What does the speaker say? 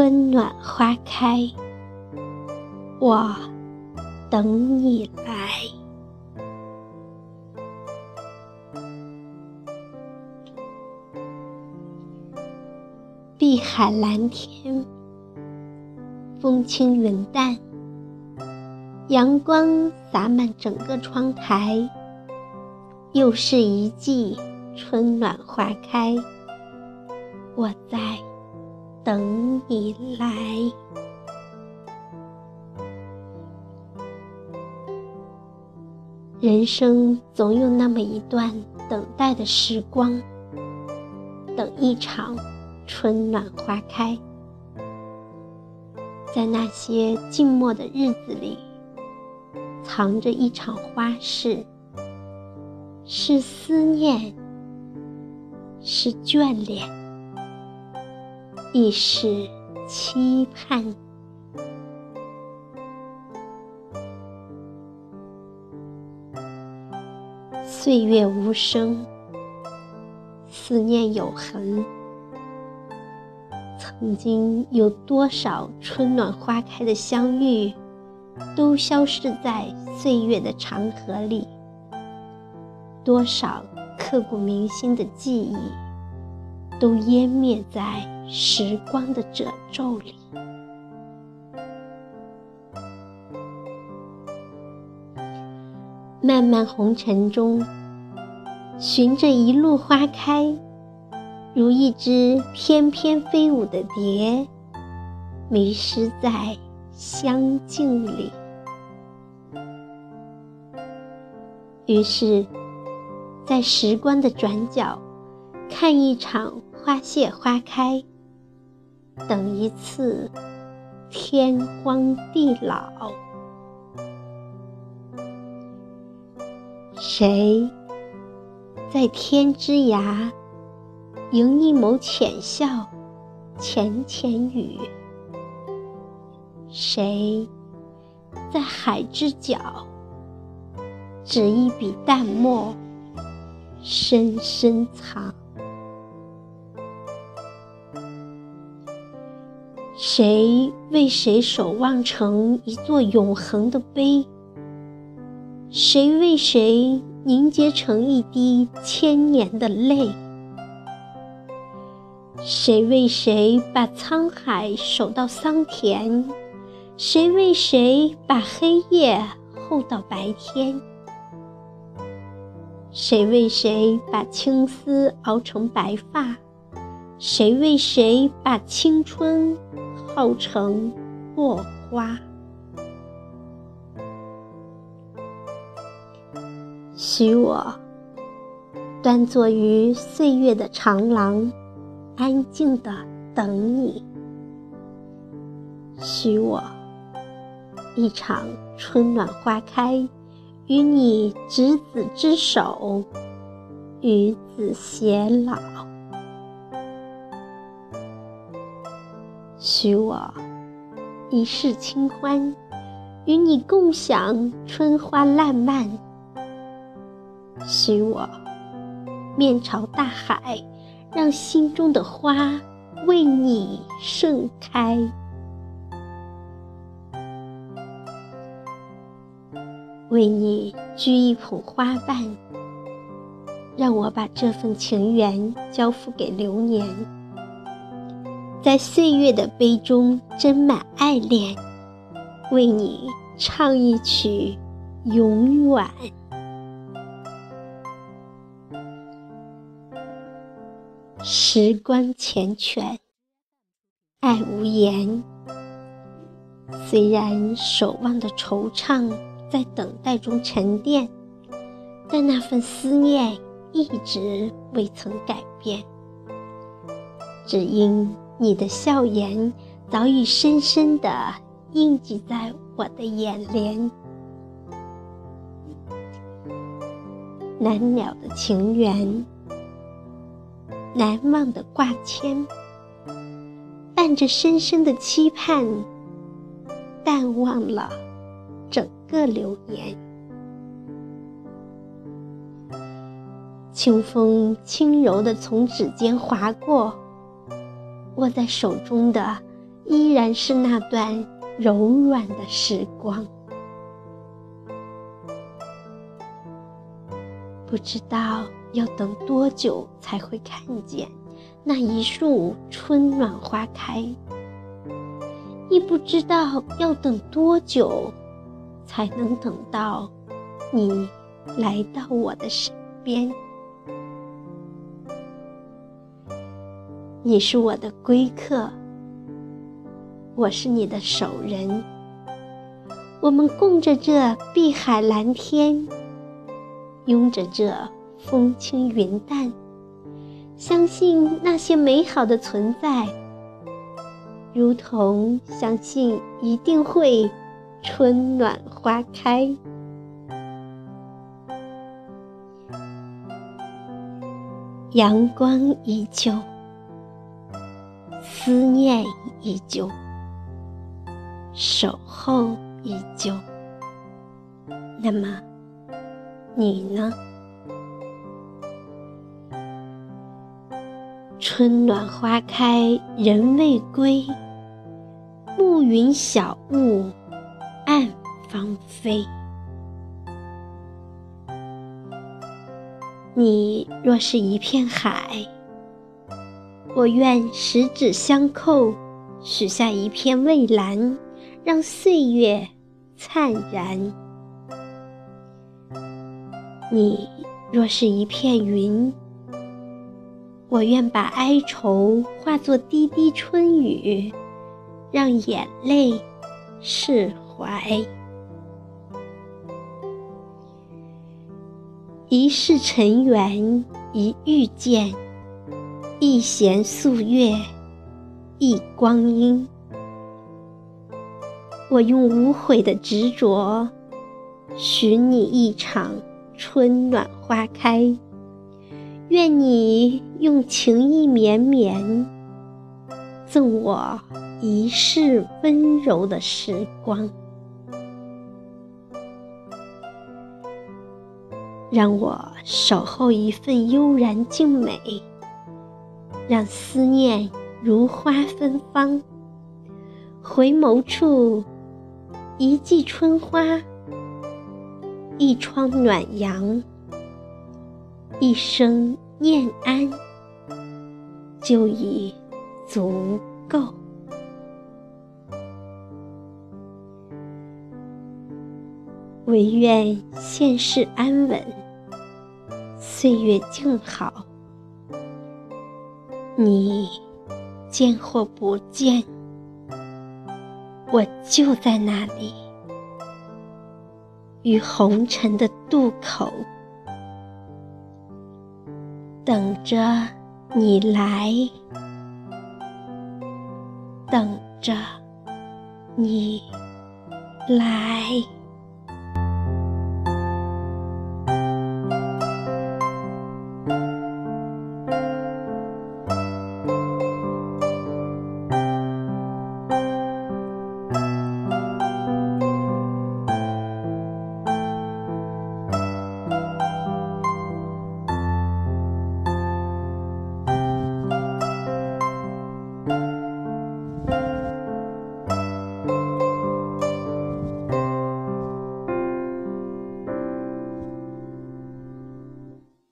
春暖花开，我等你来。碧海蓝天，风轻云淡，阳光洒满整个窗台，又是一季春暖花开。我在。等你来。人生总有那么一段等待的时光，等一场春暖花开。在那些静默的日子里，藏着一场花事，是思念，是眷恋。亦是期盼。岁月无声，思念有痕。曾经有多少春暖花开的相遇，都消失在岁月的长河里；多少刻骨铭心的记忆。都湮灭在时光的褶皱里。漫漫红尘中，寻着一路花开，如一只翩翩飞舞的蝶，迷失在香境里。于是，在时光的转角，看一场。花谢花开，等一次天荒地老。谁在天之涯，迎一抹浅笑，浅浅语？谁在海之角，执一笔淡墨，深深藏？谁为谁守望成一座永恒的碑？谁为谁凝结成一滴千年的泪？谁为谁把沧海守到桑田？谁为谁把黑夜厚到白天？谁为谁把青丝熬成白发？谁为谁把青春？后成落花，许我端坐于岁月的长廊，安静的等你。许我一场春暖花开，与你执子之手，与子偕老。许我一世清欢，与你共享春花烂漫。许我面朝大海，让心中的花为你盛开。为你掬一捧花瓣，让我把这份情缘交付给流年。在岁月的杯中斟满爱恋，为你唱一曲永远。时光缱绻，爱无言。虽然守望的惆怅在等待中沉淀，但那份思念一直未曾改变，只因。你的笑颜早已深深的印记在我的眼帘，难了的情缘，难忘的挂牵，伴着深深的期盼，淡忘了整个流年。清风轻柔的从指尖划过。握在手中的，依然是那段柔软的时光。不知道要等多久才会看见那一树春暖花开，亦不知道要等多久才能等到你来到我的身边。你是我的归客，我是你的守人。我们共着这碧海蓝天，拥着这风轻云淡，相信那些美好的存在，如同相信一定会春暖花开。阳光依旧。思念依旧，守候依旧。那么，你呢？春暖花开，人未归，暮云晓雾，暗芳菲。你若是一片海。我愿十指相扣，许下一片蔚蓝，让岁月灿然。你若是一片云，我愿把哀愁化作滴滴春雨，让眼泪释怀。一世尘缘，一遇见。一弦素月，一光阴。我用无悔的执着，许你一场春暖花开。愿你用情意绵绵，赠我一世温柔的时光。让我守候一份悠然静美。让思念如花芬芳，回眸处，一季春花，一窗暖阳，一生念安，就已足够。唯愿现世安稳，岁月静好。你见或不见，我就在那里，于红尘的渡口，等着你来，等着你来。